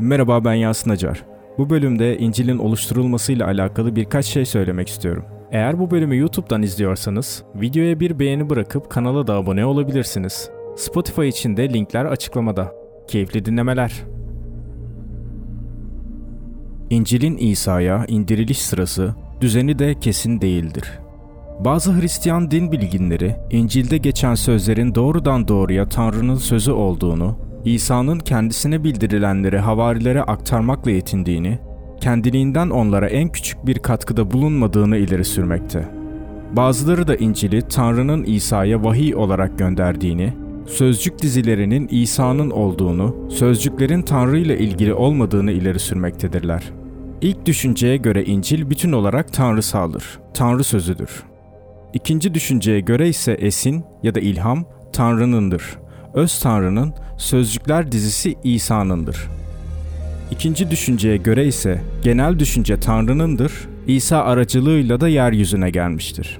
Merhaba ben Yasin Acar. Bu bölümde İncil'in oluşturulmasıyla alakalı birkaç şey söylemek istiyorum. Eğer bu bölümü YouTube'dan izliyorsanız, videoya bir beğeni bırakıp kanala da abone olabilirsiniz. Spotify için de linkler açıklamada. Keyifli dinlemeler. İncil'in İsa'ya indiriliş sırası, düzeni de kesin değildir. Bazı Hristiyan din bilginleri, İncil'de geçen sözlerin doğrudan doğruya Tanrı'nın sözü olduğunu İsa'nın kendisine bildirilenleri havarilere aktarmakla yetindiğini, kendiliğinden onlara en küçük bir katkıda bulunmadığını ileri sürmekte. Bazıları da İncil'i Tanrı'nın İsa'ya vahiy olarak gönderdiğini, sözcük dizilerinin İsa'nın olduğunu, sözcüklerin Tanrı ile ilgili olmadığını ileri sürmektedirler. İlk düşünceye göre İncil bütün olarak tanrısaldır, Tanrı sözüdür. İkinci düşünceye göre ise esin ya da ilham Tanrı'nındır öz Tanrı'nın Sözcükler dizisi İsa'nındır. İkinci düşünceye göre ise genel düşünce Tanrı'nındır, İsa aracılığıyla da yeryüzüne gelmiştir.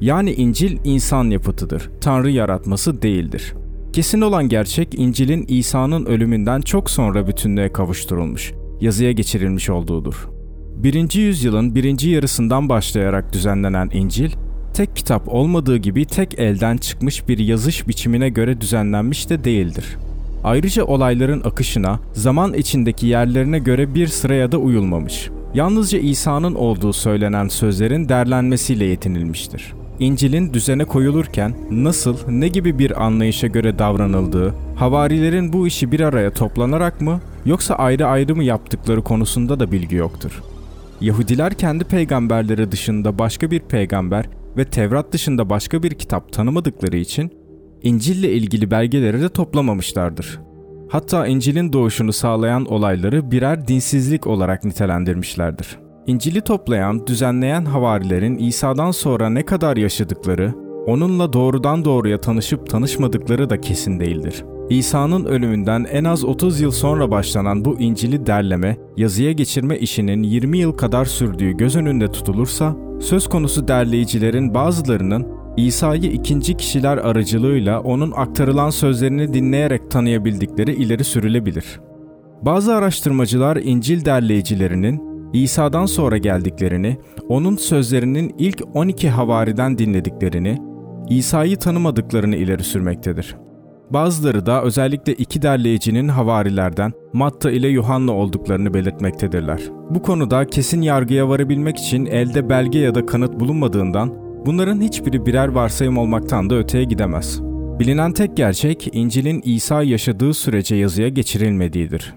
Yani İncil insan yapıtıdır, Tanrı yaratması değildir. Kesin olan gerçek İncil'in İsa'nın ölümünden çok sonra bütünlüğe kavuşturulmuş, yazıya geçirilmiş olduğudur. Birinci yüzyılın birinci yarısından başlayarak düzenlenen İncil, tek kitap olmadığı gibi tek elden çıkmış bir yazış biçimine göre düzenlenmiş de değildir. Ayrıca olayların akışına, zaman içindeki yerlerine göre bir sıraya da uyulmamış. Yalnızca İsa'nın olduğu söylenen sözlerin derlenmesiyle yetinilmiştir. İncil'in düzene koyulurken nasıl, ne gibi bir anlayışa göre davranıldığı, havarilerin bu işi bir araya toplanarak mı yoksa ayrı ayrı mı yaptıkları konusunda da bilgi yoktur. Yahudiler kendi peygamberleri dışında başka bir peygamber ve Tevrat dışında başka bir kitap tanımadıkları için İncil ile ilgili belgeleri de toplamamışlardır. Hatta İncil'in doğuşunu sağlayan olayları birer dinsizlik olarak nitelendirmişlerdir. İncil'i toplayan, düzenleyen havarilerin İsa'dan sonra ne kadar yaşadıkları, onunla doğrudan doğruya tanışıp tanışmadıkları da kesin değildir. İsa'nın ölümünden en az 30 yıl sonra başlanan bu İncil'i derleme, yazıya geçirme işinin 20 yıl kadar sürdüğü göz önünde tutulursa, söz konusu derleyicilerin bazılarının İsa'yı ikinci kişiler aracılığıyla onun aktarılan sözlerini dinleyerek tanıyabildikleri ileri sürülebilir. Bazı araştırmacılar İncil derleyicilerinin İsa'dan sonra geldiklerini, onun sözlerinin ilk 12 havariden dinlediklerini, İsa'yı tanımadıklarını ileri sürmektedir. Bazıları da özellikle iki derleyicinin havarilerden Matta ile Yuhanna olduklarını belirtmektedirler. Bu konuda kesin yargıya varabilmek için elde belge ya da kanıt bulunmadığından bunların hiçbiri birer varsayım olmaktan da öteye gidemez. Bilinen tek gerçek İncil'in İsa yaşadığı sürece yazıya geçirilmediğidir.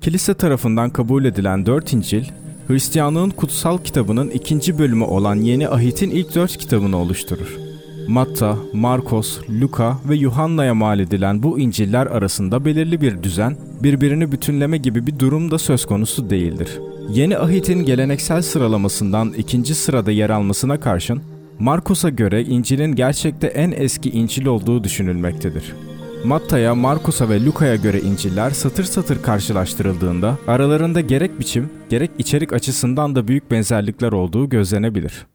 Kilise tarafından kabul edilen dört İncil, Hristiyanlığın kutsal kitabının ikinci bölümü olan Yeni Ahit'in ilk dört kitabını oluşturur. Matta, Markos, Luka ve Yuhanna'ya mal edilen bu İncil'ler arasında belirli bir düzen, birbirini bütünleme gibi bir durum da söz konusu değildir. Yeni Ahit'in geleneksel sıralamasından ikinci sırada yer almasına karşın, Markos'a göre İncil'in gerçekte en eski İncil olduğu düşünülmektedir. Matta'ya, Markus'a ve Luka'ya göre İncil'ler satır satır karşılaştırıldığında aralarında gerek biçim, gerek içerik açısından da büyük benzerlikler olduğu gözlenebilir.